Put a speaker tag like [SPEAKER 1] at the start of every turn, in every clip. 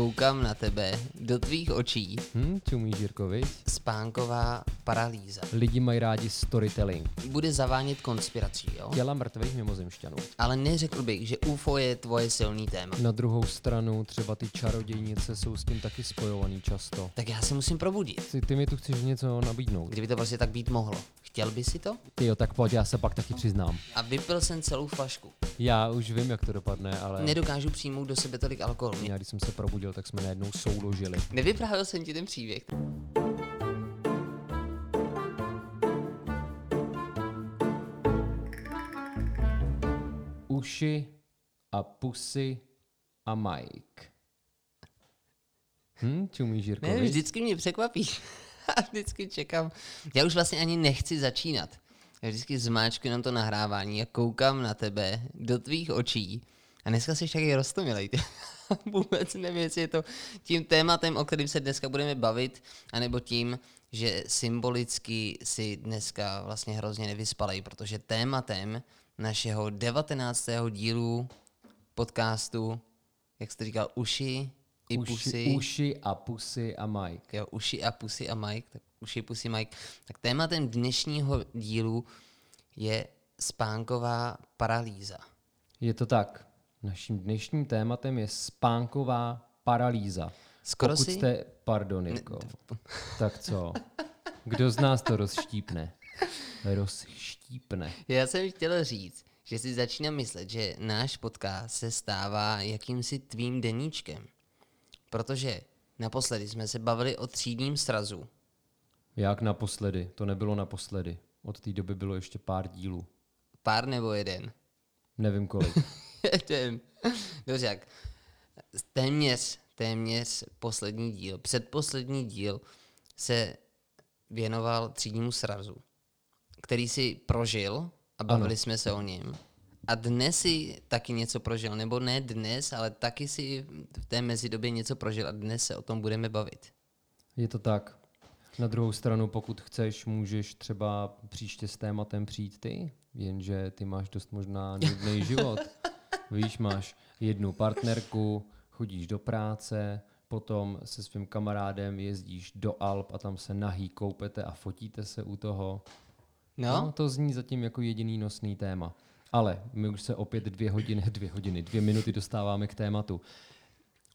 [SPEAKER 1] koukám na tebe, do tvých očí,
[SPEAKER 2] Hm, čumí Žírkovi?
[SPEAKER 1] spánková paralýza.
[SPEAKER 2] Lidi mají rádi storytelling.
[SPEAKER 1] Bude zavánět konspirací, jo?
[SPEAKER 2] Těla mrtvých mimozemšťanů.
[SPEAKER 1] Ale neřekl bych, že UFO je tvoje silný téma.
[SPEAKER 2] Na druhou stranu třeba ty čarodějnice jsou s tím taky spojovaný často.
[SPEAKER 1] Tak já se musím probudit.
[SPEAKER 2] Ty, ty mi tu chceš něco nabídnout.
[SPEAKER 1] Kdyby to prostě tak být mohlo. Chtěl by si to?
[SPEAKER 2] Ty jo, tak pojď, já se pak taky přiznám.
[SPEAKER 1] A vypil jsem celou flašku.
[SPEAKER 2] Já už vím, jak to dopadne, ale
[SPEAKER 1] Nedokážu přijmout do sebe tolik alkoholu.
[SPEAKER 2] já když jsem se probudil, tak jsme najednou souložili.
[SPEAKER 1] Nevyprávěl jsem ti ten příběh.
[SPEAKER 2] Uši a pusy a Mike. Hm, čumí
[SPEAKER 1] Ne,
[SPEAKER 2] Žírkovi?
[SPEAKER 1] vždycky mě překvapíš. A vždycky čekám. Já už vlastně ani nechci začínat. Já vždycky zmáčku jenom to nahrávání a koukám na tebe, do tvých očí. A dneska jsi taky roztomilej. Vůbec nevím, jestli je to tím tématem, o kterém se dneska budeme bavit, anebo tím, že symbolicky si dneska vlastně hrozně nevyspalej, protože tématem našeho 19. dílu podcastu, jak jsi to říkal, uši i pusy.
[SPEAKER 2] Uši, uši a pusy a Mike.
[SPEAKER 1] Jo, uši a pusy a Mike, tak uši, pusy, Mike. Tak tématem dnešního dílu je spánková paralýza.
[SPEAKER 2] Je to tak. Naším dnešním tématem je spánková paralýza.
[SPEAKER 1] Skoro
[SPEAKER 2] Pokud
[SPEAKER 1] si-
[SPEAKER 2] jste, pardon, Jirko, tak co? Kdo z nás to rozštípne? Rozštípne.
[SPEAKER 1] Já jsem chtěl říct, že si začínám myslet, že náš podcast se stává jakýmsi tvým deníčkem. Protože naposledy jsme se bavili o třídním srazu.
[SPEAKER 2] Jak naposledy? To nebylo naposledy. Od té doby bylo ještě pár dílů.
[SPEAKER 1] Pár nebo jeden?
[SPEAKER 2] Nevím kolik.
[SPEAKER 1] Dobře, jak téměř, téměř poslední díl, předposlední díl se věnoval třídnímu srazu, který si prožil a bavili ano. jsme se o něm. A dnes si taky něco prožil, nebo ne dnes, ale taky si v té mezidobě něco prožil a dnes se o tom budeme bavit.
[SPEAKER 2] Je to tak. Na druhou stranu, pokud chceš, můžeš třeba příště s tématem přijít ty, jenže ty máš dost možná nudný život. Víš, máš jednu partnerku, chodíš do práce, potom se svým kamarádem jezdíš do Alp a tam se nahý koupete a fotíte se u toho.
[SPEAKER 1] No,
[SPEAKER 2] No, to zní zatím jako jediný nosný téma. Ale my už se opět dvě hodiny, dvě hodiny, dvě minuty dostáváme k tématu.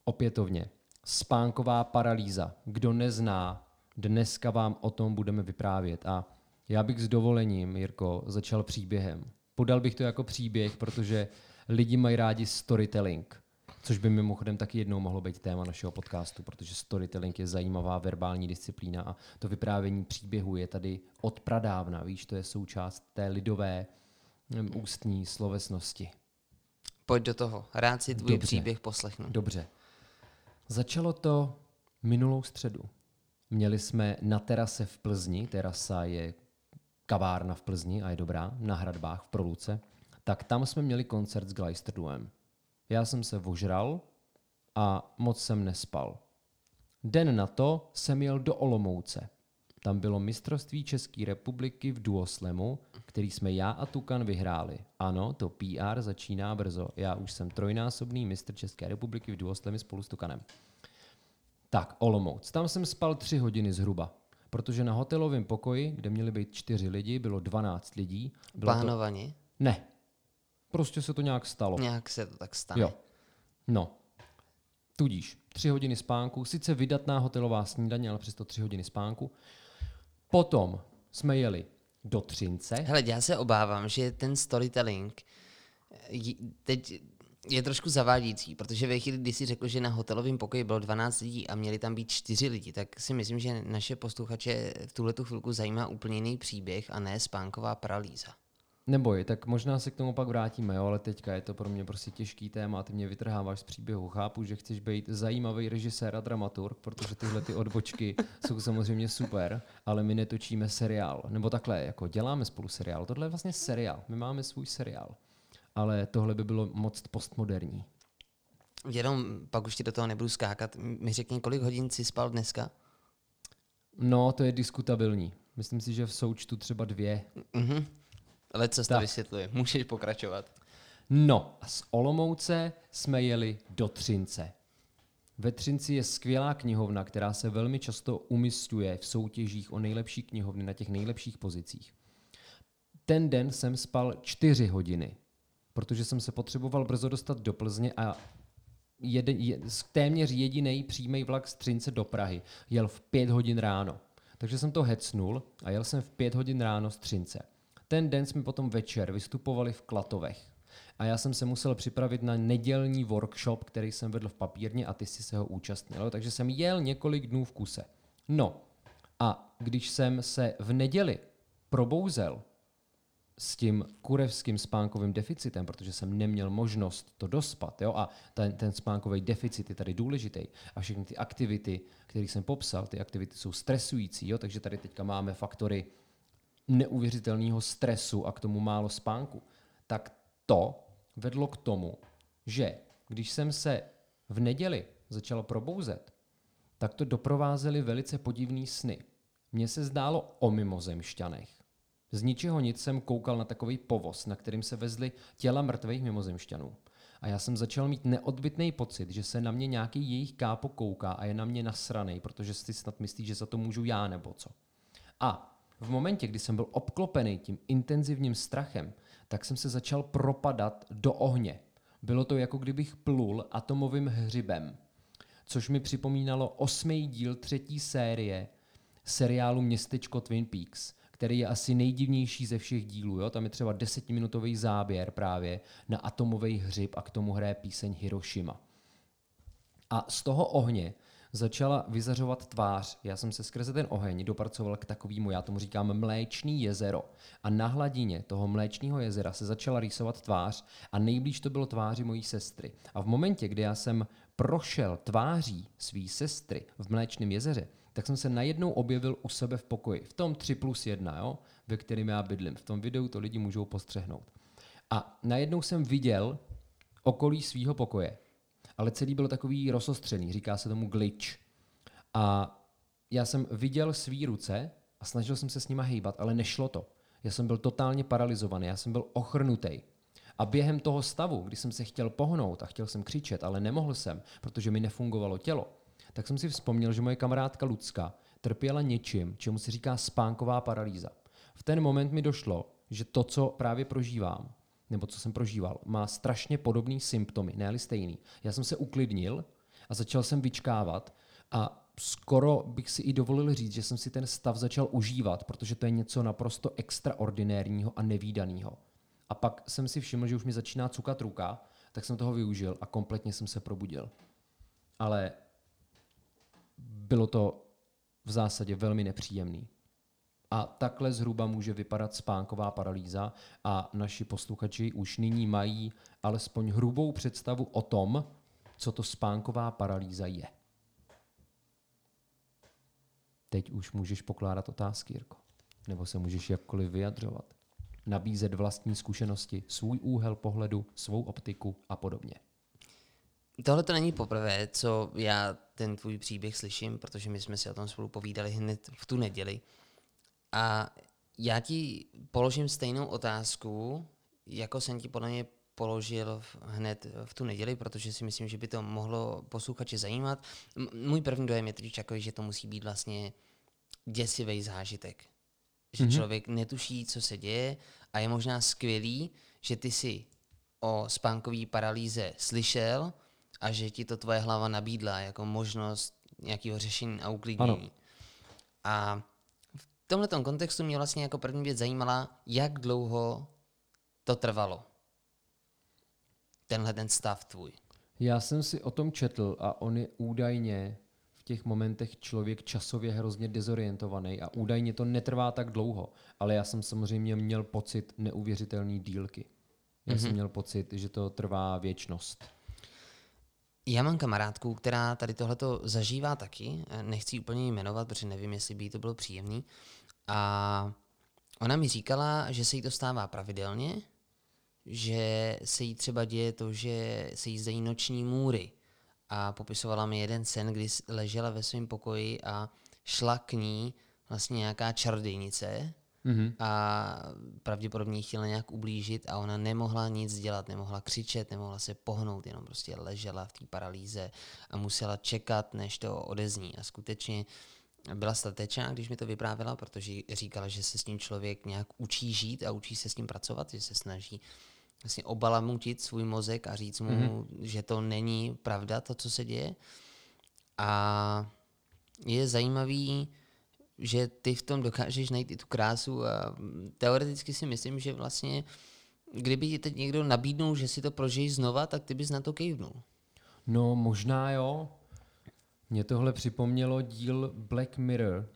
[SPEAKER 2] Opětovně, spánková paralýza. Kdo nezná, dneska vám o tom budeme vyprávět. A já bych s dovolením, Jirko, začal příběhem. Podal bych to jako příběh, protože lidi mají rádi storytelling. Což by mimochodem taky jednou mohlo být téma našeho podcastu, protože storytelling je zajímavá verbální disciplína a to vyprávění příběhu je tady od pradávna, víš, to je součást té lidové hm, ústní slovesnosti.
[SPEAKER 1] pojď do toho. Rád si tvůj
[SPEAKER 2] Dobře.
[SPEAKER 1] příběh poslechnu.
[SPEAKER 2] Dobře. Začalo to minulou středu. Měli jsme na terase v Plzni, terasa je kavárna v Plzni a je dobrá, na hradbách v Proluce, tak tam jsme měli koncert s Gleisterduem. Já jsem se vožral a moc jsem nespal. Den na to jsem jel do Olomouce. Tam bylo mistrovství České republiky v duoslemu, který jsme já a Tukan vyhráli. Ano, to PR začíná brzo. Já už jsem trojnásobný mistr České republiky v duoslemi spolu s Tukanem. Tak, Olomouc. Tam jsem spal tři hodiny zhruba. Protože na hotelovém pokoji, kde měli být čtyři lidi, bylo 12 lidí. Bylo to...
[SPEAKER 1] Plánovaně.
[SPEAKER 2] Ne. Prostě se to nějak stalo.
[SPEAKER 1] Nějak se to tak stane.
[SPEAKER 2] Jo. No. Tudíž tři hodiny spánku, sice vydatná hotelová snídaně, ale přesto tři hodiny spánku. Potom jsme jeli do Třince.
[SPEAKER 1] Hele, já se obávám, že ten storytelling j- teď je trošku zavádějící, protože ve chvíli, kdy si řekl, že na hotelovém pokoji bylo 12 lidí a měli tam být 4 lidi, tak si myslím, že naše posluchače v tuhle tu chvilku zajímá úplně jiný příběh a ne spánková paralýza.
[SPEAKER 2] Neboj, tak možná se k tomu pak vrátíme, jo, ale teďka je to pro mě prostě těžký téma ty mě vytrháváš z příběhu. Chápu, že chceš být zajímavý režisér a dramaturg, protože tyhle ty odbočky jsou samozřejmě super, ale my netočíme seriál. Nebo takhle, jako děláme spolu seriál. Tohle je vlastně seriál. My máme svůj seriál. Ale tohle by bylo moc postmoderní.
[SPEAKER 1] Jenom pak už ti do toho nebudu skákat. Mi řekni, kolik hodin jsi spal dneska?
[SPEAKER 2] No, to je diskutabilní. Myslím si, že v součtu třeba dvě.
[SPEAKER 1] Mhm. Ale co to vysvětluje? Můžeš pokračovat.
[SPEAKER 2] No a z Olomouce jsme jeli do Třince. Ve Třinci je skvělá knihovna, která se velmi často umistuje v soutěžích o nejlepší knihovny na těch nejlepších pozicích. Ten den jsem spal čtyři hodiny, protože jsem se potřeboval brzo dostat do Plzně a jeden, je, téměř jediný přímý vlak z Třince do Prahy jel v pět hodin ráno. Takže jsem to hecnul a jel jsem v pět hodin ráno z Třince. Ten den jsme potom večer vystupovali v Klatovech. A já jsem se musel připravit na nedělní workshop, který jsem vedl v papírně a ty si se ho účastnil. Takže jsem jel několik dnů v kuse. No a když jsem se v neděli probouzel s tím kurevským spánkovým deficitem, protože jsem neměl možnost to dospat. Jo? A ten, ten spánkový deficit je tady důležitý. A všechny ty aktivity, které jsem popsal, ty aktivity jsou stresující, jo? takže tady teďka máme faktory neuvěřitelného stresu a k tomu málo spánku. Tak to vedlo k tomu, že když jsem se v neděli začal probouzet, tak to doprovázely velice podivný sny. Mně se zdálo o mimozemšťanech z ničeho nic jsem koukal na takový povoz, na kterým se vezly těla mrtvých mimozemšťanů. A já jsem začal mít neodbitný pocit, že se na mě nějaký jejich kápo kouká a je na mě nasranej, protože si snad myslí, že za to můžu já nebo co. A v momentě, kdy jsem byl obklopený tím intenzivním strachem, tak jsem se začal propadat do ohně. Bylo to jako kdybych plul atomovým hřibem, což mi připomínalo osmý díl třetí série seriálu Městečko Twin Peaks – který je asi nejdivnější ze všech dílů. Jo? Tam je třeba desetiminutový záběr právě na atomový hřib a k tomu hraje píseň Hiroshima. A z toho ohně začala vyzařovat tvář. Já jsem se skrze ten oheň dopracoval k takovému, já tomu říkám mléčný jezero. A na hladině toho mléčného jezera se začala rýsovat tvář a nejblíž to bylo tváři mojí sestry. A v momentě, kdy já jsem prošel tváří své sestry v mléčném jezeře, tak jsem se najednou objevil u sebe v pokoji. V tom 3 plus 1, jo, ve kterém já bydlím. V tom videu to lidi můžou postřehnout. A najednou jsem viděl okolí svého pokoje. Ale celý byl takový rozostřený, říká se tomu glitch. A já jsem viděl svý ruce a snažil jsem se s nima hejbat, ale nešlo to. Já jsem byl totálně paralizovaný, já jsem byl ochrnutý. A během toho stavu, kdy jsem se chtěl pohnout a chtěl jsem křičet, ale nemohl jsem, protože mi nefungovalo tělo, tak jsem si vzpomněl, že moje kamarádka Lucka trpěla něčím, čemu se říká spánková paralýza. V ten moment mi došlo, že to, co právě prožívám, nebo co jsem prožíval, má strašně podobné symptomy, ne stejný. Já jsem se uklidnil a začal jsem vyčkávat a skoro bych si i dovolil říct, že jsem si ten stav začal užívat, protože to je něco naprosto extraordinérního a nevýdaného. A pak jsem si všiml, že už mi začíná cukat ruka, tak jsem toho využil a kompletně jsem se probudil. Ale bylo to v zásadě velmi nepříjemný. A takhle zhruba může vypadat spánková paralýza a naši posluchači už nyní mají alespoň hrubou představu o tom, co to spánková paralýza je. Teď už můžeš pokládat otázky, Jirko. Nebo se můžeš jakkoliv vyjadřovat. Nabízet vlastní zkušenosti, svůj úhel pohledu, svou optiku a podobně.
[SPEAKER 1] Tohle to není poprvé, co já ten tvůj příběh slyším, protože my jsme si o tom spolu povídali hned v tu neděli. A já ti položím stejnou otázku, jako jsem ti podle mě položil hned v tu neděli, protože si myslím, že by to mohlo posluchače zajímat. Můj první dojem je totiž takový, že to musí být vlastně děsivý zážitek. Že mm-hmm. člověk netuší, co se děje a je možná skvělý, že ty si o spánkové paralýze slyšel, a že ti to tvoje hlava nabídla jako možnost nějakého řešení a uklidnění. Ano. A tomhle kontextu mě vlastně jako první věc zajímala, jak dlouho to trvalo. Tenhle ten stav tvůj.
[SPEAKER 2] Já jsem si o tom četl a on je údajně v těch momentech člověk časově hrozně dezorientovaný a údajně to netrvá tak dlouho, ale já jsem samozřejmě měl pocit neuvěřitelný dílky. Já mm-hmm. jsem mhm. měl pocit, že to trvá věčnost.
[SPEAKER 1] Já mám kamarádku, která tady tohleto zažívá taky, nechci úplně jmenovat, protože nevím, jestli by jí to bylo příjemný. A ona mi říkala, že se jí to stává pravidelně, že se jí třeba děje to, že se jí zdají noční můry. A popisovala mi jeden sen, kdy ležela ve svém pokoji a šla k ní vlastně nějaká čarodějnice
[SPEAKER 2] Mhm.
[SPEAKER 1] a pravděpodobně jí chtěla nějak ublížit a ona nemohla nic dělat, nemohla křičet, nemohla se pohnout, jenom prostě ležela v té paralýze a musela čekat, než to odezní. A skutečně byla statečná, když mi to vyprávěla, protože říkala, že se s tím člověk nějak učí žít a učí se s tím pracovat, že se snaží vlastně obalamutit svůj mozek a říct mu, mm-hmm. že to není pravda, to, co se děje. A je zajímavý, že ty v tom dokážeš najít i tu krásu a teoreticky si myslím, že vlastně kdyby ti teď někdo nabídnul, že si to prožiješ znova, tak ty bys na to kejvnul.
[SPEAKER 2] No možná jo. Mně tohle připomnělo díl Black Mirror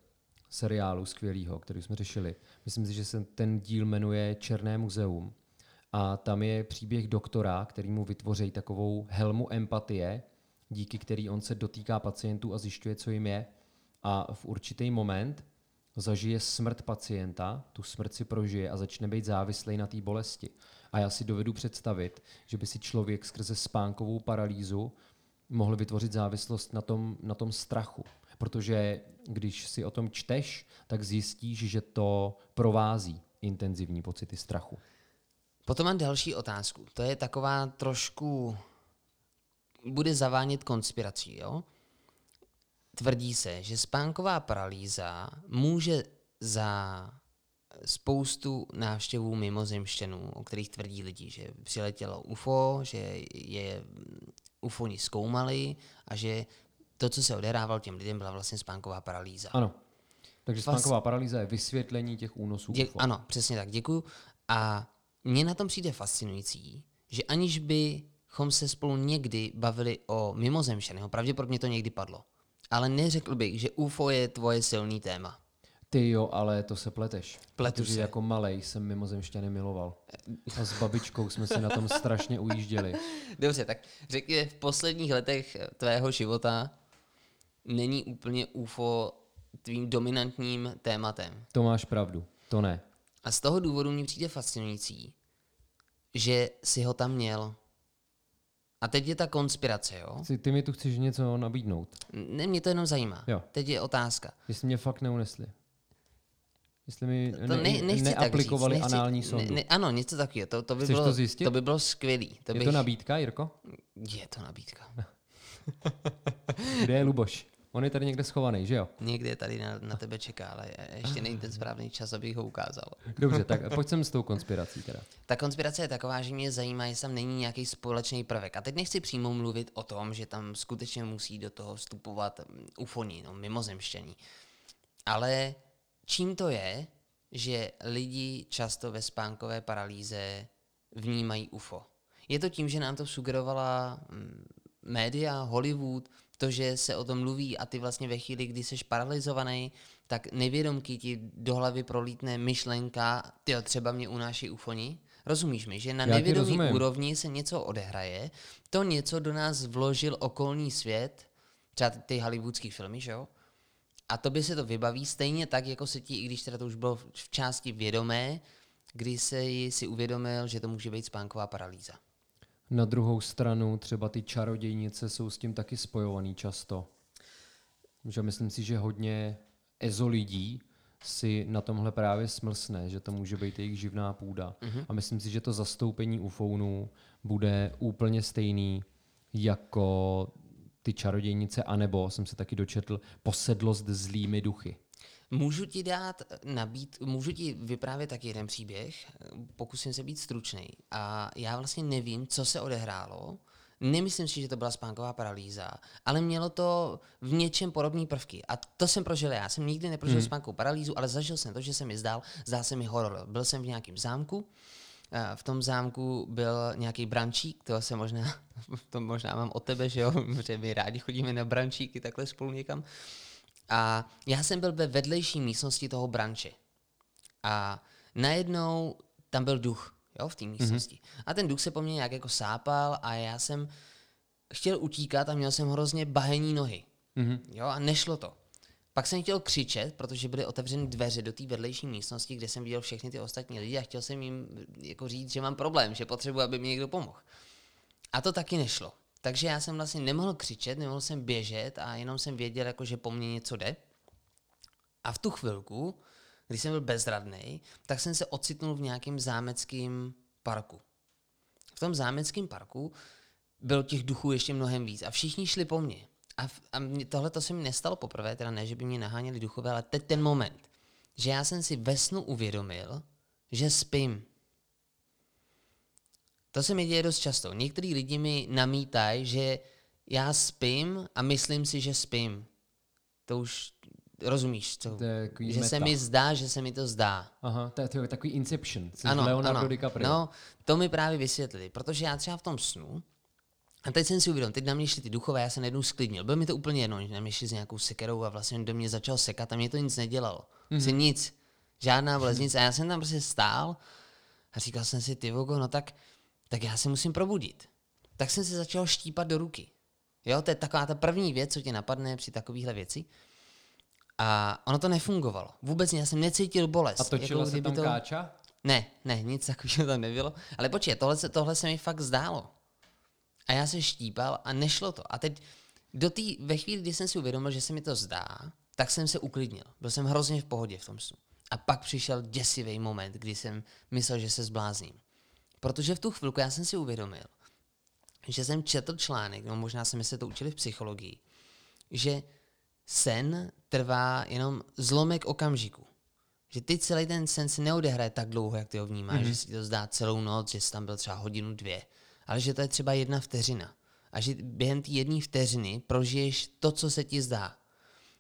[SPEAKER 2] seriálu skvělýho, který jsme řešili. Myslím si, že se ten díl jmenuje Černé muzeum. A tam je příběh doktora, který mu vytvoří takovou helmu empatie, díky který on se dotýká pacientů a zjišťuje, co jim je. A v určitý moment zažije smrt pacienta, tu smrt si prožije a začne být závislý na té bolesti. A já si dovedu představit, že by si člověk skrze spánkovou paralýzu mohl vytvořit závislost na tom, na tom strachu. Protože když si o tom čteš, tak zjistíš, že to provází intenzivní pocity strachu.
[SPEAKER 1] Potom mám další otázku. To je taková trošku... Bude zavánět konspirací, jo? Tvrdí se, že spánková paralýza může za spoustu návštěvů mimozemštěnů, o kterých tvrdí lidi, že přiletělo UFO, že je UFOni zkoumali a že to, co se odehrávalo těm lidem, byla vlastně spánková paralýza.
[SPEAKER 2] Ano. Takže spánková paralýza je vysvětlení těch únosů
[SPEAKER 1] Dě-
[SPEAKER 2] UFO.
[SPEAKER 1] ano, přesně tak, děkuju. A mně na tom přijde fascinující, že aniž bychom se spolu někdy bavili o mimozemštěného, pravděpodobně to někdy padlo, ale neřekl bych, že UFO je tvoje silný téma.
[SPEAKER 2] Ty jo, ale to se pleteš.
[SPEAKER 1] Pletu
[SPEAKER 2] protože
[SPEAKER 1] se.
[SPEAKER 2] jako malej jsem mimozemšťany miloval. A s babičkou jsme se na tom strašně ujížděli.
[SPEAKER 1] Dobře, tak řekni, v posledních letech tvého života není úplně UFO tvým dominantním tématem.
[SPEAKER 2] To máš pravdu. To ne.
[SPEAKER 1] A z toho důvodu mi přijde fascinující, že si ho tam měl. A teď je ta konspirace, jo?
[SPEAKER 2] Ty, ty mi tu chceš něco nabídnout.
[SPEAKER 1] Ne, mě to jenom zajímá.
[SPEAKER 2] Jo.
[SPEAKER 1] Teď je otázka.
[SPEAKER 2] Jestli mě fakt neunesli. Jestli mi
[SPEAKER 1] To
[SPEAKER 2] ne,
[SPEAKER 1] ne, nechci
[SPEAKER 2] neaplikovali
[SPEAKER 1] tak říct, nechci,
[SPEAKER 2] anální sondu.
[SPEAKER 1] Ne, ne, ano, něco takového. To, to, by
[SPEAKER 2] Chceš
[SPEAKER 1] bylo,
[SPEAKER 2] to zjistit?
[SPEAKER 1] to by bylo skvělý. To
[SPEAKER 2] je
[SPEAKER 1] bych,
[SPEAKER 2] to nabídka, Jirko?
[SPEAKER 1] Je to nabídka.
[SPEAKER 2] Kde je Luboš? On je tady někde schovaný, že jo?
[SPEAKER 1] Někde tady na, na tebe čeká, ale ještě není ten správný čas, abych ho ukázal.
[SPEAKER 2] Dobře, tak pojď sem s tou konspirací teda.
[SPEAKER 1] Ta konspirace je taková, že mě zajímá, jestli tam není nějaký společný prvek. A teď nechci přímo mluvit o tom, že tam skutečně musí do toho vstupovat mm, ufoni, no, mimozemštění. Ale čím to je, že lidi často ve spánkové paralýze vnímají UFO? Je to tím, že nám to sugerovala mm, média, Hollywood, to, že se o tom mluví a ty vlastně ve chvíli, kdy jsi paralizovaný, tak nevědomky ti do hlavy prolítne myšlenka, ty třeba mě unáší ufoni. Rozumíš mi, že na nevědomí úrovni se něco odehraje, to něco do nás vložil okolní svět, třeba ty- ty hollywoodský filmy, že jo? A to by se to vybaví stejně tak, jako se ti, i když teda to už bylo v části vědomé, kdy se si uvědomil, že to může být spánková paralýza.
[SPEAKER 2] Na druhou stranu třeba ty čarodějnice jsou s tím taky spojovaný často. Že myslím si, že hodně ezo lidí si na tomhle právě smlsne, že to může být jejich živná půda. Mm-hmm. A myslím si, že to zastoupení ufounů bude úplně stejný jako ty čarodějnice, anebo jsem se taky dočetl, posedlost zlými duchy.
[SPEAKER 1] Můžu ti dát nabít, můžu ti vyprávět taky jeden příběh, pokusím se být stručný. A já vlastně nevím, co se odehrálo. Nemyslím si, že to byla spánková paralýza, ale mělo to v něčem podobné prvky. A to jsem prožil já. Jsem nikdy neprožil hmm. spánkovou paralýzu, ale zažil jsem to, že se mi zdál, zdál se mi horor. Byl jsem v nějakém zámku, v tom zámku byl nějaký brančík, to se možná, to možná mám od tebe, že jo, protože my rádi chodíme na brančíky takhle spolu někam. A já jsem byl ve vedlejší místnosti toho branče. A najednou tam byl duch, jo, v té místnosti. Mm-hmm. A ten duch se po mně nějak jako sápal a já jsem chtěl utíkat a měl jsem hrozně bahení nohy.
[SPEAKER 2] Mm-hmm.
[SPEAKER 1] Jo, a nešlo to. Pak jsem chtěl křičet, protože byly otevřeny dveře do té vedlejší místnosti, kde jsem viděl všechny ty ostatní lidi a chtěl jsem jim jako říct, že mám problém, že potřebuji, aby mi někdo pomohl. A to taky nešlo. Takže já jsem vlastně nemohl křičet, nemohl jsem běžet a jenom jsem věděl, jako, že po mně něco jde. A v tu chvilku když jsem byl bezradný, tak jsem se ocitnul v nějakém zámeckém parku. V tom zámeckém parku bylo těch duchů ještě mnohem víc a všichni šli po mně. A, a tohle to se mi nestalo poprvé, teda ne, že by mě naháněli duchové, ale teď ten moment, že já jsem si ve snu uvědomil, že spím. To se mi děje dost často. Některý lidi mi namítají, že já spím a myslím si, že spím. To už rozumíš, co?
[SPEAKER 2] To je
[SPEAKER 1] že
[SPEAKER 2] meta.
[SPEAKER 1] se mi zdá, že se mi to zdá.
[SPEAKER 2] Aha, to je, to je takový Inception.
[SPEAKER 1] Ano,
[SPEAKER 2] Leonardo
[SPEAKER 1] ano.
[SPEAKER 2] DiCaprio.
[SPEAKER 1] No, to mi právě vysvětlili, protože já třeba v tom snu, a teď jsem si uvědomil, teď na mě šli ty duchové, já jsem najednou sklidnil. Bylo mi to úplně jedno, že na mě šli s nějakou sekerou a vlastně do mě začal sekat a mě to nic nedělalo. Mm-hmm. nic, žádná vlez, nic. A já jsem tam prostě stál a říkal jsem si, ty vogo, no tak, tak já se musím probudit. Tak jsem se začal štípat do ruky. Jo, to je taková ta první věc, co tě napadne při takovéhle věci. A ono to nefungovalo. Vůbec já jsem necítil bolest.
[SPEAKER 2] A točila
[SPEAKER 1] Jako
[SPEAKER 2] se tam káča?
[SPEAKER 1] ne, ne, nic takového tam nebylo. Ale počkej, tohle, se- tohle se mi fakt zdálo. A já se štípal a nešlo to. A teď do tý, ve chvíli, kdy jsem si uvědomil, že se mi to zdá, tak jsem se uklidnil. Byl jsem hrozně v pohodě v tom snu. A pak přišel děsivý moment, kdy jsem myslel, že se zblázním. Protože v tu chvilku já jsem si uvědomil, že jsem četl článek, no možná jsme se to učili v psychologii, že sen trvá jenom zlomek okamžiku. Že ty celý ten sen si neodehraje tak dlouho, jak ty ho vnímáš, mm-hmm. že si to zdá celou noc, že jsi tam byl třeba hodinu, dvě, ale že to je třeba jedna vteřina. A že během té jedné vteřiny prožiješ to, co se ti zdá.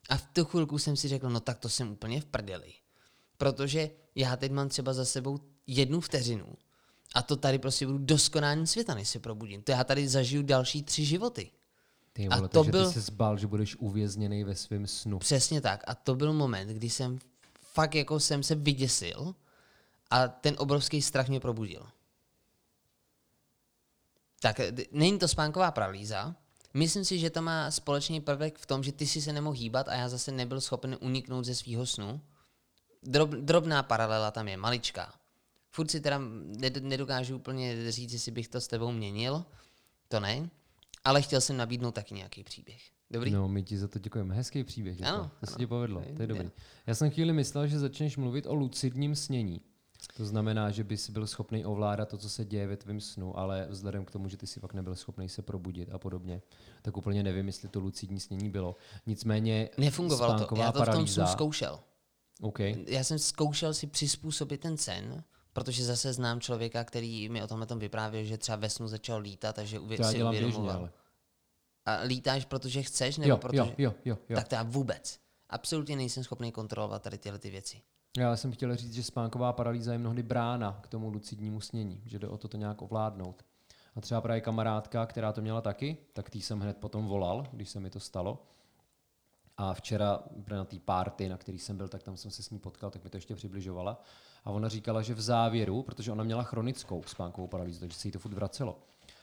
[SPEAKER 1] A v tu chvilku jsem si řekl, no tak to jsem úplně v prdeli. Protože já teď mám třeba za sebou jednu vteřinu a to tady prostě budu doskonáním světa, než se probudím. To já tady zažiju další tři životy.
[SPEAKER 2] Ty
[SPEAKER 1] A
[SPEAKER 2] vole,
[SPEAKER 1] to
[SPEAKER 2] takže
[SPEAKER 1] byl-
[SPEAKER 2] ty se zbal, že budeš uvězněný ve svém snu.
[SPEAKER 1] Přesně tak. A to byl moment, kdy jsem fakt jako jsem se vyděsil a ten obrovský strach mě probudil. Tak není to spánková paralýza. Myslím si, že to má společný prvek v tom, že ty si se nemohl hýbat a já zase nebyl schopen uniknout ze svého snu. Drob, drobná paralela tam je, maličká. Furt si teda ned- nedokážu úplně říct, jestli bych to s tebou měnil. To ne. Ale chtěl jsem nabídnout taky nějaký příběh. Dobrý?
[SPEAKER 2] No, my ti za to děkujeme. Hezký příběh. je to.
[SPEAKER 1] Ano,
[SPEAKER 2] To se
[SPEAKER 1] ano.
[SPEAKER 2] ti povedlo, to je dobrý. Já jsem chvíli myslel, že začneš mluvit o lucidním snění. To znamená, že bys byl schopný ovládat to, co se děje ve tvém snu, ale vzhledem k tomu, že ty si fakt nebyl schopný se probudit a podobně, tak úplně nevím, jestli to lucidní snění bylo. Nicméně
[SPEAKER 1] Nefungovalo to. Já to v tom snu zkoušel.
[SPEAKER 2] OK.
[SPEAKER 1] Já jsem zkoušel si přizpůsobit ten sen, protože zase znám člověka, který mi o tomhle tom vyprávěl, že třeba ve snu začal lítat a že uvě-
[SPEAKER 2] To já
[SPEAKER 1] si
[SPEAKER 2] dělám běžně,
[SPEAKER 1] uvědomoval.
[SPEAKER 2] ale.
[SPEAKER 1] A lítáš, protože chceš, nebo
[SPEAKER 2] Jo,
[SPEAKER 1] protože...
[SPEAKER 2] jo, jo, jo, jo.
[SPEAKER 1] Tak to já vůbec. Absolutně nejsem schopný kontrolovat tady tyhle ty věci.
[SPEAKER 2] Já jsem chtěl říct, že spánková paralýza je mnohdy brána k tomu lucidnímu snění, že jde o to to nějak ovládnout. A třeba právě kamarádka, která to měla taky, tak tý jsem hned potom volal, když se mi to stalo. A včera na té party, na který jsem byl, tak tam jsem se s ní potkal, tak mi to ještě přibližovala. A ona říkala, že v závěru, protože ona měla chronickou spánkovou paralýzu, takže se jí to furt vracelo.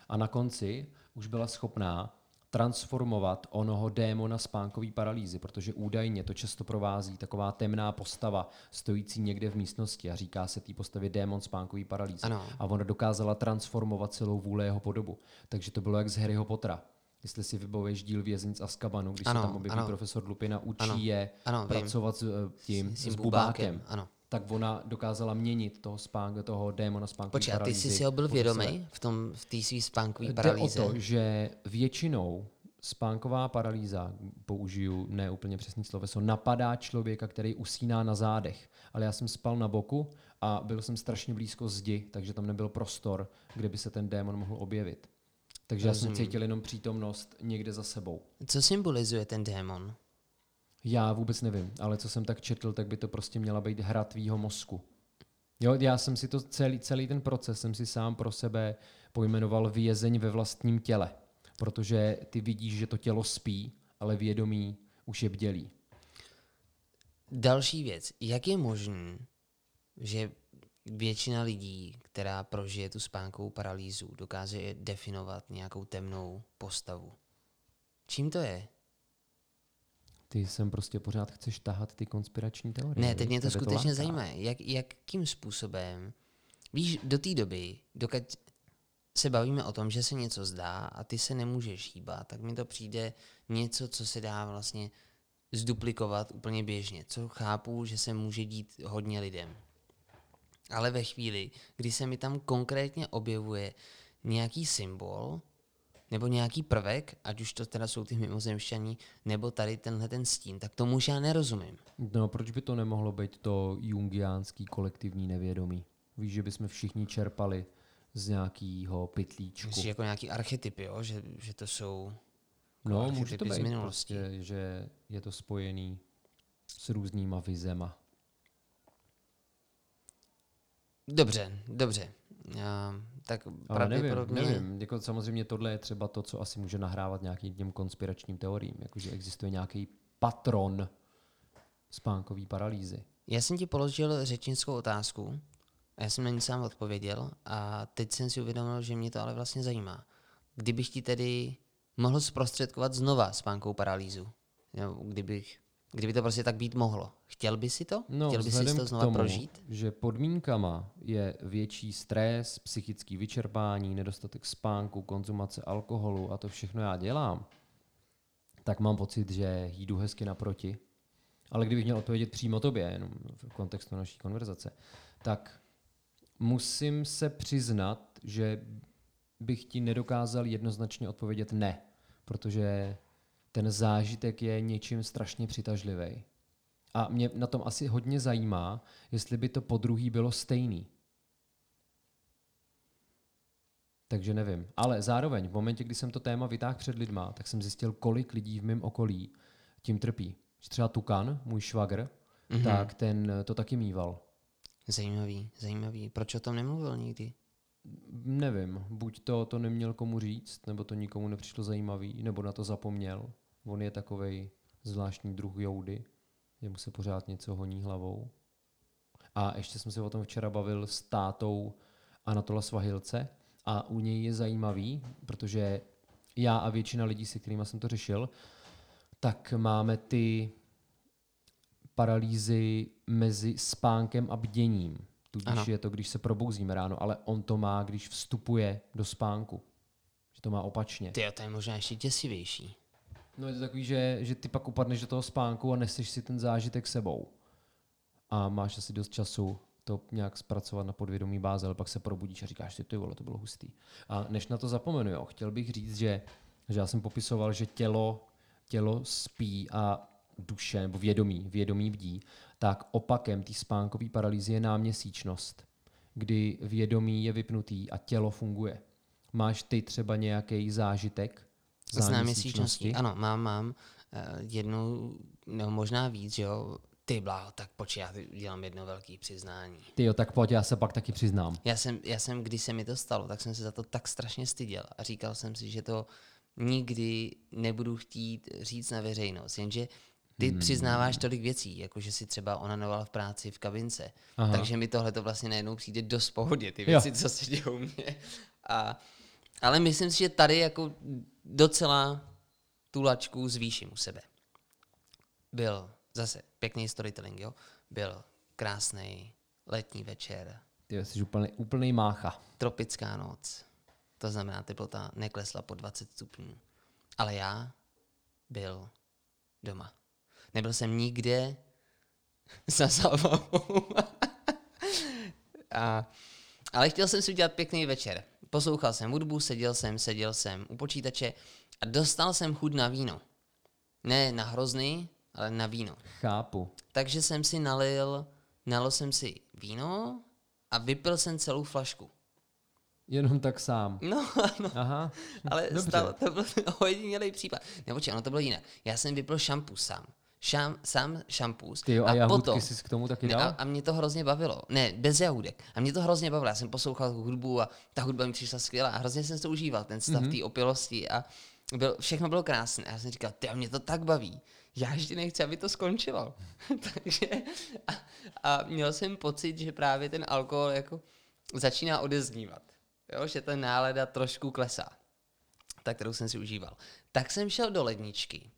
[SPEAKER 2] A na konci už byla schopná transformovat onoho démona spánkový paralýzy, protože údajně to často provází taková temná postava stojící někde v místnosti a říká se té postavě démon spánkový paralýzy.
[SPEAKER 1] Ano.
[SPEAKER 2] A ona dokázala transformovat celou vůle jeho podobu. Takže to bylo jak z Harryho Pottera. Jestli si vybavuješ díl Věznic Azkabanu, když
[SPEAKER 1] Ano,
[SPEAKER 2] se tam objeví
[SPEAKER 1] ano.
[SPEAKER 2] profesor Lupina, učí
[SPEAKER 1] Ano,
[SPEAKER 2] je
[SPEAKER 1] ano, vím.
[SPEAKER 2] pracovat s eh, tím,
[SPEAKER 1] S
[SPEAKER 2] s
[SPEAKER 1] bubákem,
[SPEAKER 2] bubákem.
[SPEAKER 1] ano.
[SPEAKER 2] Tak ona dokázala měnit toho, spánk, toho démona spánkový
[SPEAKER 1] Počkej, a ty jsi si ho byl vědomý v tom v té svý spánkové
[SPEAKER 2] Jde
[SPEAKER 1] paralýze?
[SPEAKER 2] o to, že většinou spánková paralýza, použiju neúplně přesný sloveso, napadá člověka, který usíná na zádech. Ale já jsem spal na boku a byl jsem strašně blízko zdi, takže tam nebyl prostor, kde by se ten démon mohl objevit. Takže já jsem
[SPEAKER 1] Rozumím.
[SPEAKER 2] cítil jenom přítomnost někde za sebou.
[SPEAKER 1] Co symbolizuje ten démon?
[SPEAKER 2] Já vůbec nevím, ale co jsem tak četl, tak by to prostě měla být hra tvýho mozku. Jo, já jsem si to celý, celý ten proces jsem si sám pro sebe pojmenoval vězeň ve vlastním těle. Protože ty vidíš, že to tělo spí, ale vědomí už je bdělý.
[SPEAKER 1] Další věc. Jak je možné, že většina lidí, která prožije tu spánkovou paralýzu, dokáže definovat nějakou temnou postavu? Čím to je?
[SPEAKER 2] Ty sem prostě pořád chceš tahat ty konspirační teorie.
[SPEAKER 1] Ne, teď mě to skutečně
[SPEAKER 2] láká.
[SPEAKER 1] zajímá. Jak, jakým způsobem? Víš, do té doby, dokud se bavíme o tom, že se něco zdá a ty se nemůžeš hýbat, tak mi to přijde něco, co se dá vlastně zduplikovat úplně běžně, co chápu, že se může dít hodně lidem. Ale ve chvíli, kdy se mi tam konkrétně objevuje nějaký symbol, nebo nějaký prvek, ať už to teda jsou ty mimozemšťaní, nebo tady tenhle ten stín, tak tomu už já nerozumím.
[SPEAKER 2] No, proč by to nemohlo být to jungiánský kolektivní nevědomí? Víš, že bychom všichni čerpali z nějakého pytlíčku.
[SPEAKER 1] Myslíš jako nějaký archetypy, jo? Že, že to jsou
[SPEAKER 2] No,
[SPEAKER 1] archetypy
[SPEAKER 2] může to
[SPEAKER 1] z
[SPEAKER 2] být
[SPEAKER 1] minulosti.
[SPEAKER 2] prostě, že je to spojený s různýma vizema.
[SPEAKER 1] Dobře, dobře. Já, tak
[SPEAKER 2] Ale nevím,
[SPEAKER 1] pravděpodobně...
[SPEAKER 2] nevím. Jako samozřejmě tohle je třeba to, co asi může nahrávat nějakým těm konspiračním teoriím. Jakože existuje nějaký patron spánkové paralýzy.
[SPEAKER 1] Já jsem ti položil řečnickou otázku a já jsem na ní sám odpověděl a teď jsem si uvědomil, že mě to ale vlastně zajímá. Kdybych ti tedy mohl zprostředkovat znova spánkovou paralýzu, kdybych, kdyby to prostě tak být mohlo, chtěl by si to?
[SPEAKER 2] No,
[SPEAKER 1] chtěl by si to znova
[SPEAKER 2] tomu,
[SPEAKER 1] prožít?
[SPEAKER 2] že podmínkama je větší stres, psychický vyčerpání, nedostatek spánku, konzumace alkoholu a to všechno já dělám, tak mám pocit, že jdu hezky naproti. Ale kdybych měl odpovědět přímo tobě, jenom v kontextu naší konverzace, tak musím se přiznat, že bych ti nedokázal jednoznačně odpovědět ne, protože ten zážitek je něčím strašně přitažlivý. A mě na tom asi hodně zajímá, jestli by to po druhý bylo stejný. Takže nevím. Ale zároveň, v momentě, kdy jsem to téma vytáhl před lidma, tak jsem zjistil, kolik lidí v mém okolí tím trpí. Třeba Tukan, můj švagr, mm-hmm. tak ten to taky mýval.
[SPEAKER 1] Zajímavý, zajímavý. Proč o tom nemluvil nikdy?
[SPEAKER 2] Nevím, buď to, to neměl komu říct, nebo to nikomu nepřišlo zajímavý, nebo na to zapomněl. On je takovej zvláštní druh joudy, jemu se pořád něco honí hlavou. A ještě jsem se o tom včera bavil s tátou Anatola Svahilce a u něj je zajímavý, protože já a většina lidí, se kterými jsem to řešil, tak máme ty paralýzy mezi spánkem a bděním. Tudíž
[SPEAKER 1] Ano.
[SPEAKER 2] je to, když se probouzíme ráno, ale on to má, když vstupuje do spánku. Že to má opačně.
[SPEAKER 1] Ty, to je možná ještě děsivější.
[SPEAKER 2] No je to takový, že, že ty pak upadneš do toho spánku a neseš si ten zážitek sebou. A máš asi dost času to nějak zpracovat na podvědomí báze, ale pak se probudíš a říkáš si, ty vole, to bylo hustý. A než na to zapomenu, jo, chtěl bych říct, že, že já jsem popisoval, že tělo, tělo spí a duše, nebo vědomí, vědomí bdí, tak opakem té spánkové paralýzy je náměsíčnost, kdy vědomí je vypnutý a tělo funguje. Máš ty třeba nějaký zážitek
[SPEAKER 1] Z náměsíčnosti? Ano, mám, mám eh, jednu, nebo možná víc, že jo. Ty bláho, tak počkej, já dělám jedno velké přiznání.
[SPEAKER 2] Ty jo, tak pojď, já se pak taky přiznám.
[SPEAKER 1] Já jsem, já jsem, když se mi to stalo, tak jsem se za to tak strašně styděl a říkal jsem si, že to nikdy nebudu chtít říct na veřejnost, jenže ty hmm. přiznáváš tolik věcí, jako že si třeba onanoval v práci v kabince,
[SPEAKER 2] Aha.
[SPEAKER 1] takže mi tohle to vlastně najednou přijde dost pohodě, ty
[SPEAKER 2] Jo.
[SPEAKER 1] věci, co se dějou mě. A, ale myslím si, že tady jako docela tu lačku zvýším u sebe. Byl zase pěkný storytelling, jo? Byl krásný letní večer,
[SPEAKER 2] Ty jsi úplný, úplný mácha.
[SPEAKER 1] tropická noc. To znamená, teplota neklesla po 20 stupňů. Ale já byl doma. Nebyl jsem nikde za zábavou. A, ale chtěl jsem si udělat pěkný večer. Poslouchal jsem hudbu, seděl jsem, seděl jsem u počítače a dostal jsem chuť na víno. Ne na hrozný, ale na víno.
[SPEAKER 2] Chápu.
[SPEAKER 1] Takže jsem si nalil, nalil jsem si víno a vypil jsem celou flašku.
[SPEAKER 2] Jenom tak sám.
[SPEAKER 1] No, ano.
[SPEAKER 2] Aha.
[SPEAKER 1] Ale
[SPEAKER 2] Dobře.
[SPEAKER 1] stalo, to byl ojedinělý případ. Nebo či, ono to bylo jinak. Já jsem vypil šampus sám. Šam, sám šampus.
[SPEAKER 2] Ty jo, a,
[SPEAKER 1] a potom,
[SPEAKER 2] jsi k tomu taky
[SPEAKER 1] ne,
[SPEAKER 2] dal?
[SPEAKER 1] a, a mě to hrozně bavilo. Ne, bez jahůdek. A mě to hrozně bavilo. Já jsem poslouchal hudbu a ta hudba mi přišla skvělá. A hrozně jsem to užíval, ten stav
[SPEAKER 2] Mhm.
[SPEAKER 1] té opilosti. A byl, všechno bylo krásné. A já jsem říkal, ty, a mě to tak baví. Já ještě nechci, aby to skončilo. Takže a, a, měl jsem pocit, že právě ten alkohol jako začíná odeznívat. Jo, že ta nálada trošku klesá ta, kterou jsem si užíval. Tak jsem šel do ledničky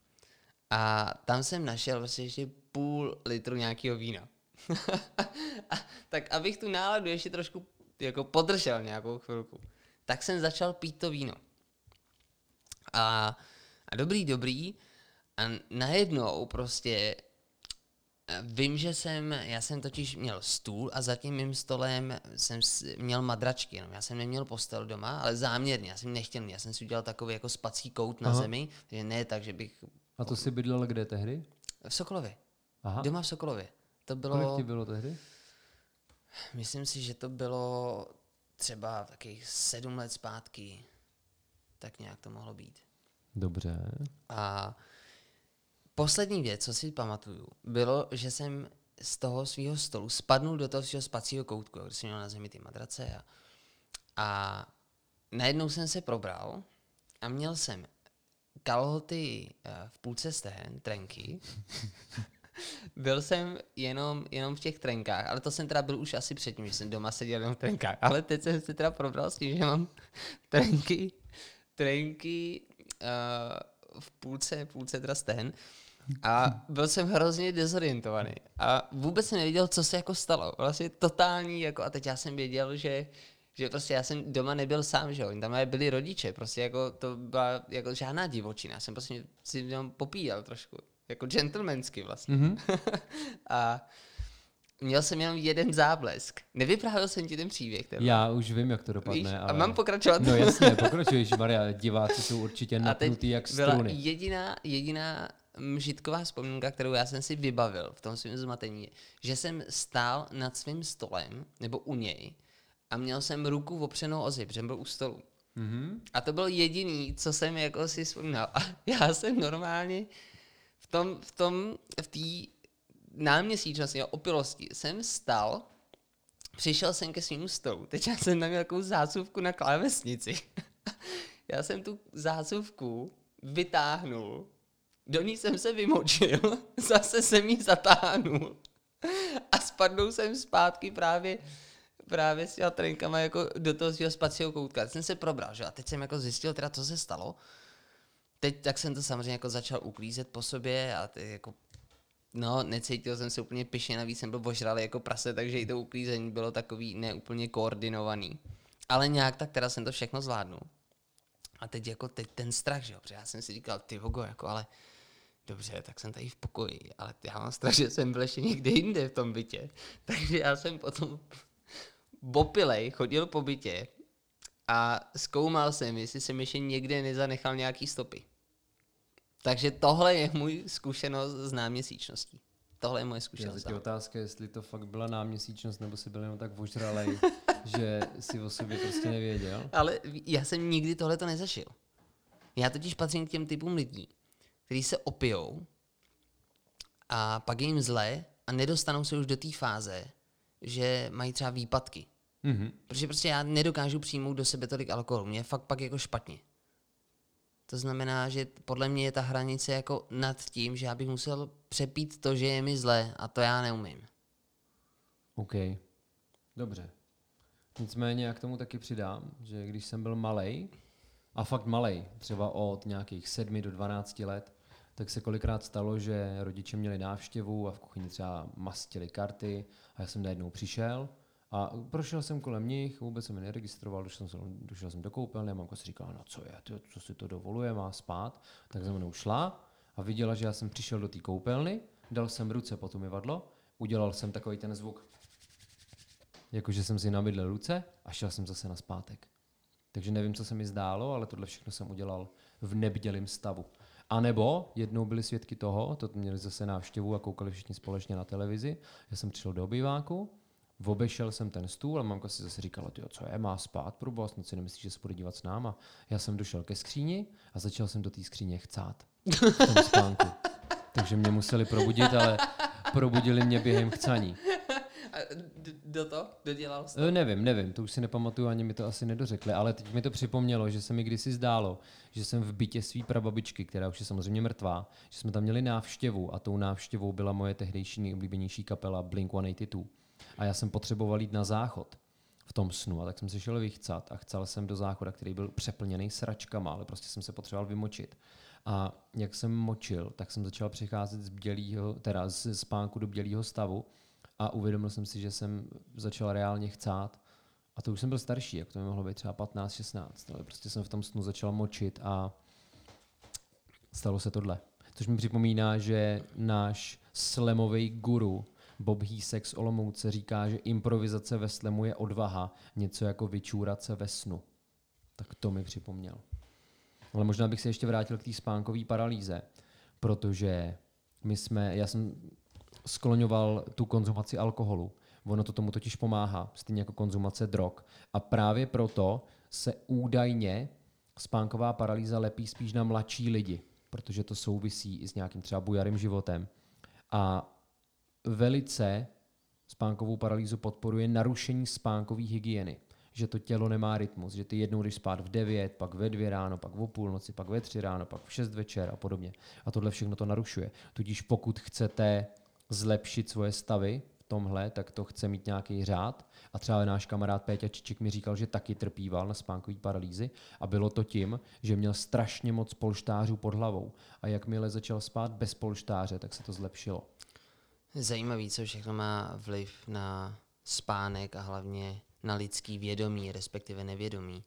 [SPEAKER 1] a tam jsem našel vlastně ještě půl litru nějakého vína. a, tak abych tu náladu ještě trošku jako podržel nějakou chvilku, tak jsem začal pít to víno. A, a dobrý, dobrý. A najednou prostě eh, Vím, že jsem, já jsem totiž měl stůl a za tím mým stolem jsem měl madračky, jenom já jsem neměl postel doma, ale záměrně, já jsem nechtěl, já jsem si udělal takový jako spací kout na
[SPEAKER 2] Aha.
[SPEAKER 1] zemi, takže ne tak, že bych
[SPEAKER 2] A to si bydlel kde tehdy?
[SPEAKER 1] v Sokolově,
[SPEAKER 2] Aha.
[SPEAKER 1] doma v Sokolově. To
[SPEAKER 2] Kolik
[SPEAKER 1] bylo,
[SPEAKER 2] ti bylo tehdy?
[SPEAKER 1] myslím si, že to bylo třeba takových sedm let zpátky, tak nějak to mohlo být.
[SPEAKER 2] Dobře.
[SPEAKER 1] A poslední věc, co si pamatuju, bylo, že jsem z toho svého stolu spadnul do toho svého spacího koutku, kde jsem měl na zemi ty madrace a, a najednou jsem se probral a měl jsem kalhoty eh, v půlce stehen, trenky. byl jsem jenom, jenom v těch trenkách, ale to jsem teda byl už asi předtím, že jsem doma seděl jenom v trenkách. Ale teď jsem se teda probral s tím, že mám trenky, trenky uh, v půlce, půlce teda stehen. A byl jsem hrozně dezorientovaný. A vůbec jsem nevěděl, co se jako stalo. Vlastně totální, jako, a teď já jsem věděl, že že prostě já jsem doma nebyl sám, že jo, tam byli rodiče, prostě jako to byla jako žádná divočina, já jsem prostě si jenom popíjel trošku, jako gentlemansky vlastně.
[SPEAKER 2] Mhm.
[SPEAKER 1] a měl jsem jenom jeden záblesk. Nevyprávěl jsem ti ten příběh, ten
[SPEAKER 2] Já už vím, jak to dopadne.
[SPEAKER 1] víš? A
[SPEAKER 2] ale...
[SPEAKER 1] mám pokračovat?
[SPEAKER 2] No jasně, pokračuješ, Maria, diváci jsou určitě napnutý jak
[SPEAKER 1] byla
[SPEAKER 2] struny.
[SPEAKER 1] jediná, jediná mžitková vzpomínka, kterou já jsem si vybavil v tom svém zmatení, že jsem stál nad svým stolem, nebo u něj, a měl jsem ruku opřenou o zip, že jsem byl u stolu.
[SPEAKER 2] Mhm.
[SPEAKER 1] A to bylo jediný, co jsem jako si vzpomínal. A já jsem normálně v tom, v tom, v té náměsíčnosti a opilosti jsem stal, přišel jsem ke svým stolu. Teď já jsem tam měl takovou zásuvku na klávesnici. já jsem tu zásuvku vytáhnul, do ní jsem se vymočil, zase jsem ji zatáhnul a spadnul jsem zpátky právě právě s těma trenkama jako do toho svého spacího koutka. Jsem se probral, že? A teď jsem jako zjistil teda, co se stalo. Teď tak jsem to samozřejmě jako začal uklízet po sobě a teď jako No, necítil jsem se úplně pišně, navíc jsem byl ožralý jako prase, takže i to uklízení bylo takový neúplně koordinovaný. Ale nějak tak teda jsem to všechno zvládnul. A teď jako teď ten strach, že jo, protože já jsem si říkal, ty vogo, jako ale dobře, tak jsem tady v pokoji, ale já mám strach, že jsem byl ještě někde jinde v tom bytě. Takže já jsem potom bopilej chodil po bytě a zkoumal jsem, jestli jsem ještě někde nezanechal nějaký stopy. Takže tohle je můj zkušenost s náměsíčností. Tohle je moje zkušenost.
[SPEAKER 2] je otázka, jestli to fakt byla náměsíčnost, nebo si byl jenom tak ožralej, že si o sobě prostě nevěděl.
[SPEAKER 1] Ale já jsem nikdy tohle to nezažil. Já totiž patřím k těm typům lidí, kteří se opijou a pak je jim zle a nedostanou se už do té fáze, že mají třeba výpadky.
[SPEAKER 2] Mhm.
[SPEAKER 1] Protože prostě já nedokážu přijmout do sebe tolik alkoholu. Mě je fakt pak jako špatně. To znamená, že podle mě je ta hranice jako nad tím, že já bych musel přepít to, že je mi zle a to já neumím.
[SPEAKER 2] OK. Dobře. Nicméně já k tomu taky přidám, že když jsem byl malej, a fakt malej, třeba od nějakých 7 do 12 let, tak se kolikrát stalo, že rodiče měli návštěvu a v kuchyni třeba mastili karty a já jsem najednou přišel a prošel jsem kolem nich, vůbec jsem je neregistroval, došel jsem, došel jsem do koupelny a mamka si říkala, no co je, to, co si to dovoluje, má spát, tak za mnou šla a viděla, že já jsem přišel do té koupelny, dal jsem ruce pod umyvadlo, udělal jsem takový ten zvuk, jakože jsem si nabydlel ruce a šel jsem zase na zpátek. Takže nevím, co se mi zdálo, ale tohle všechno jsem udělal v nebdělém stavu. A nebo jednou byli svědky toho, to měli zase návštěvu a koukali všichni společně na televizi. Já jsem přišel do obýváku, obešel jsem ten stůl a mamka si zase říkala, tyjo, co je, má spát, proboha, snad si nemyslíš, že se bude dívat s náma. Já jsem došel ke skříni a začal jsem do té skříně chcát v tom spánku. Takže mě museli probudit, ale probudili mě během chcaní.
[SPEAKER 1] A do to? Dodělal jsi
[SPEAKER 2] E, nevím, nevím, to už si nepamatuju, ani mi to asi nedořekli, ale teď mi to připomnělo, že se mi kdysi zdálo, že jsem v bytě svý prababičky, která už je samozřejmě mrtvá, že jsme tam měli návštěvu a tou návštěvou byla moje tehdejší nejoblíbenější kapela Blink-182. A já jsem potřeboval jít na záchod v tom snu, a tak jsem se šel vychcat a chcel jsem do záchoda, který byl přeplněný sračkama, ale prostě jsem se potřeboval vymočit. A jak jsem močil, tak jsem začal přicházet z bdělýho, teda z spánku do bdělého stavu a uvědomil jsem si, že jsem začal reálně chcát. A to už jsem byl starší, jak to mi mohlo být třeba 15, 16, ale prostě jsem v tom snu začal močit a stalo se tohle. Což mi připomíná, že náš slemový guru Bob Hísek z Olomouce říká, že improvizace ve slemu je odvaha, něco jako vyčůrat se ve snu. Tak to mi připomněl. Ale možná bych se ještě vrátil k té spánkové paralýze, protože my jsme, já jsem skloňoval tu konzumaci alkoholu. Ono to tomu totiž pomáhá, stejně jako konzumace drog. A právě proto se údajně spánková paralýza lepí spíš na mladší lidi, protože to souvisí i s nějakým třeba bujarým životem. A velice spánkovou paralýzu podporuje narušení spánkové hygieny. Že to tělo nemá rytmus, že ty jednou jdeš spát v 9, pak ve 2 ráno, pak o půlnoci, pak ve 3 ráno, pak v 6 večer a podobně. A tohle všechno to narušuje. Tudíž pokud chcete zlepšit svoje stavy v tomhle, tak to chce mít nějaký řád. A třeba náš kamarád Péťa Čičik mi říkal, že taky trpíval na spánkové paralýzy a bylo to tím, že měl strašně moc polštářů pod hlavou. A jakmile začal spát bez polštáře, tak se to zlepšilo.
[SPEAKER 1] Zajímavý, co všechno má vliv na spánek a hlavně na lidský vědomí, respektive nevědomí.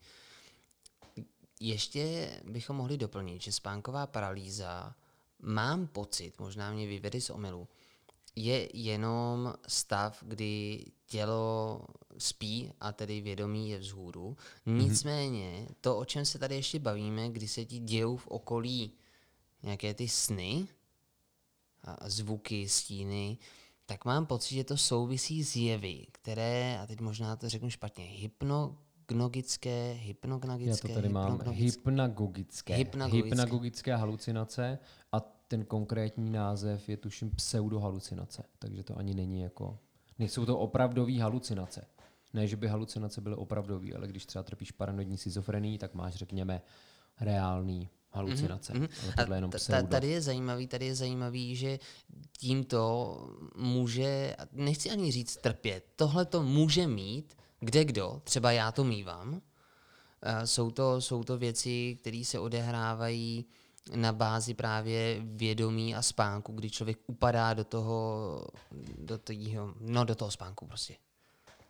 [SPEAKER 1] Ještě bychom mohli doplnit, že spánková paralýza, mám pocit, možná mě vyvede z omylu, je jenom stav, kdy tělo spí a tedy vědomí je vzhůru. Nicméně to, o čem se tady ještě bavíme, kdy se ti dějou v okolí nějaké ty sny, zvuky, stíny, tak mám pocit, že to souvisí s jevy, které, a teď možná to řeknu špatně, hypnognogické, hypnognagické,
[SPEAKER 2] Já to tady mám hypnagogické.
[SPEAKER 1] Hypnagogické.
[SPEAKER 2] Hypnagogické halucinace a ten konkrétní název je tuším pseudohalucinace, takže to ani není jako, nejsou to opravdové halucinace. Ne, že by halucinace byly opravdové, ale když třeba trpíš paranoidní schizofrenii, tak máš, řekněme, reální halucinace. Mm-hmm. Ale tohle je jenom pseudo.
[SPEAKER 1] tady je zajímavý, tady je zajímavý, že tímto může, nechci ani říct trpět, tohle to může mít kde kdo, třeba já to mývám. Eh, Jsou to, jsou to věci, které se odehrávají na bázi právě vědomí a spánku, kdy člověk upadá do toho, do toho, no do toho spánku prostě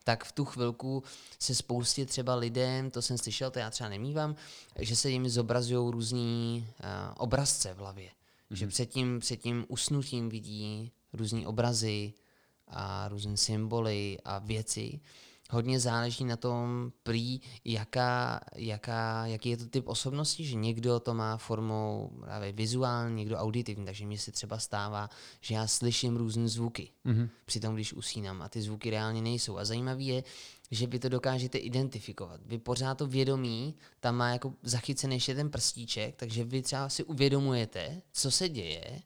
[SPEAKER 1] tak v tu chvilku se spoustě třeba lidem, to jsem slyšel, to já třeba nemývám, že se jim zobrazují různý uh, obrazce v hlavě. Mm-hmm. Že před tím, před tím usnutím vidí různé obrazy a různé symboly a věci. Hodně záleží na tom prý, jaká, jaká, jaký je to typ osobnosti, že někdo to má formou právě vizuální, někdo auditivní, takže mně se třeba stává, že já slyším různé zvuky, mm-hmm. přitom když usínám a ty zvuky reálně nejsou. A zajímavé je, že vy to dokážete identifikovat. Vy pořád to vědomí tam má jako zachycený ještě ten prstíček, takže vy třeba si uvědomujete, co se děje,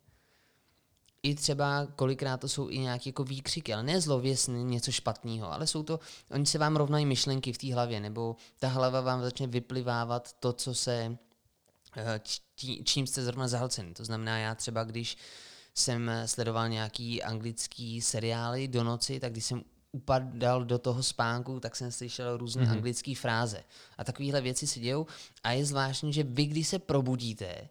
[SPEAKER 1] i třeba kolikrát to jsou i nějaké jako výkřiky, ale ne zlověsný, něco špatného, ale jsou to, oni se vám rovnají myšlenky v té hlavě, nebo ta hlava vám začne vyplivávat to, co se, eh, či- čím jste zrovna zahlcený. To znamená, já třeba, když jsem sledoval nějaký anglický seriály do noci, tak když jsem upadal do toho spánku, tak jsem slyšel různé mm-hmm. anglické fráze. A takovéhle věci se dějou. A je zvláštní, že vy, když se probudíte,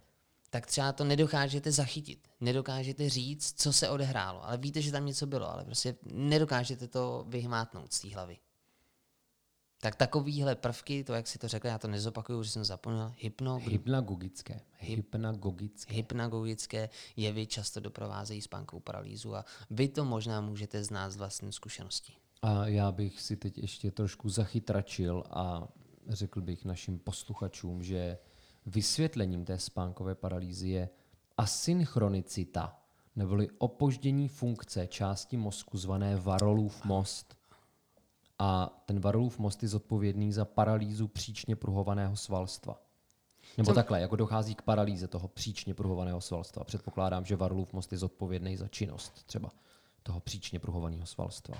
[SPEAKER 1] tak třeba to nedokážete zachytit. Nedokážete říct, co se odehrálo. Ale víte, že tam něco bylo, ale prostě nedokážete to vyhmátnout z té hlavy. Tak takovýhle prvky, to, jak si to řekl, já to nezopakuju, že jsem zapomněl, hypno,
[SPEAKER 2] Hypnagogické. Hypnagogické.
[SPEAKER 1] hypnagogické jevy často doprovázejí spánkovou paralýzu a vy to možná můžete znát z vlastní zkušenosti.
[SPEAKER 2] A já bych si teď ještě trošku zachytračil a řekl bych našim posluchačům, že vysvětlením té spánkové paralýzy je asynchronicita, neboli opoždění funkce části mozku zvané Varolův most. A ten Varolův most je zodpovědný za paralýzu příčně pruhovaného svalstva. Nebo takhle, jako dochází k paralýze toho příčně pruhovaného svalstva. Předpokládám, že Varolův most je zodpovědný za činnost třeba toho příčně pruhovaného svalstva.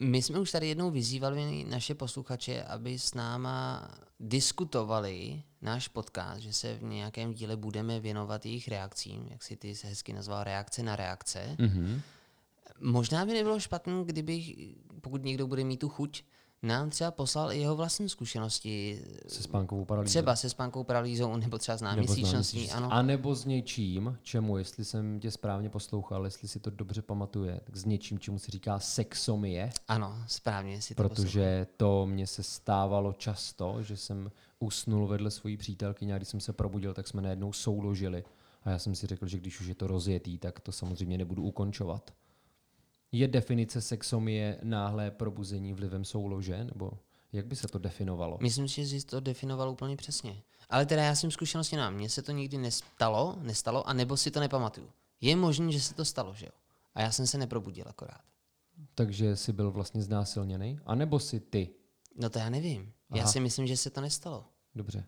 [SPEAKER 1] My jsme už tady jednou vyzývali naše posluchače, aby s náma diskutovali náš podcast, že se v nějakém díle budeme věnovat jejich reakcím, jak si ty se hezky nazval reakce na reakce. Mm-hmm. Možná by nebylo špatné, kdybych, pokud někdo bude mít tu chuť, nám třeba poslal i jeho vlastní zkušenosti,
[SPEAKER 2] Se spánkovou paralýzou.
[SPEAKER 1] třeba se spánkou paralýzou, nebo třeba s náměsíčností,
[SPEAKER 2] Nebo
[SPEAKER 1] ano.
[SPEAKER 2] A nebo s něčím, čemu, jestli jsem tě správně poslouchal, jestli si to dobře pamatuje, tak s něčím, čemu se říká sexomie,
[SPEAKER 1] Ano, správně si to
[SPEAKER 2] protože to mně se stávalo často, že jsem usnul vedle svojí přítelkyně a když jsem se probudil, tak jsme najednou souložili A já jsem si řekl, že když už je to rozjetý, tak to samozřejmě nebudu ukončovat. Je definice sexomie náhlé probuzení vlivem soulože? Nebo jak by se to definovalo?
[SPEAKER 1] Myslím si, že jsi to definoval úplně přesně. Ale teda já jsem zkušenosti na mně se to nikdy nestalo, nestalo, a nebo si to nepamatuju. Je možné, že se to stalo, že jo? A já jsem se neprobudil akorát.
[SPEAKER 2] Takže jsi byl vlastně znásilněný? A nebo si ty?
[SPEAKER 1] No to já nevím. Já
[SPEAKER 2] Aha.
[SPEAKER 1] si myslím, že se to nestalo.
[SPEAKER 2] Dobře.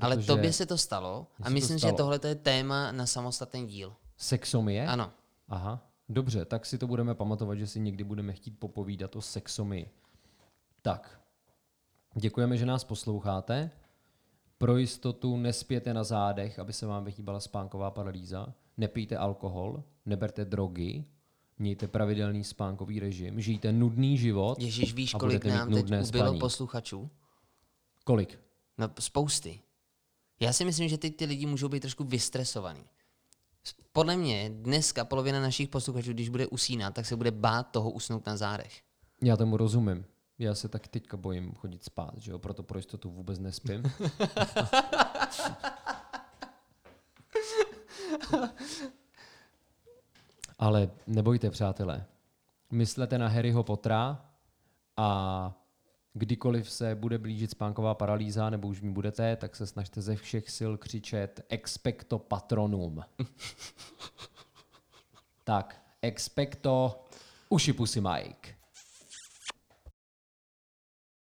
[SPEAKER 1] Ale tobě se to stalo a
[SPEAKER 2] se to
[SPEAKER 1] myslím, že
[SPEAKER 2] stalo.
[SPEAKER 1] tohle je téma na samostatný díl.
[SPEAKER 2] Sexomie?
[SPEAKER 1] Ano.
[SPEAKER 2] Aha, dobře, tak si to budeme pamatovat, že si někdy budeme chtít popovídat o sexomii. Tak, děkujeme, že nás posloucháte. Pro jistotu nespěte na zádech, aby se vám vyhýbala spánková paralýza. Nepijte alkohol, neberte drogy, mějte pravidelný spánkový režim, žijte nudný život.
[SPEAKER 1] Ježíš, víš,
[SPEAKER 2] a
[SPEAKER 1] kolik nám teď ubylo
[SPEAKER 2] spaní.
[SPEAKER 1] posluchačů?
[SPEAKER 2] Kolik?
[SPEAKER 1] No spousty. Já si myslím, že teď ty lidi můžou být trošku vystresovaný. Podle mě dneska polovina našich posluchačů, když bude usínat, tak se bude bát toho usnout na zádech.
[SPEAKER 2] Já tomu rozumím. Já se tak teďka bojím chodit spát, že jo? proto pro jistotu vůbec nespím. Ale nebojte, přátelé. Myslete na Harryho Pottera a kdykoliv se bude blížit spánková paralýza, nebo už mi budete, tak se snažte ze všech sil křičet expecto patronum. tak, expecto uši pusy Mike.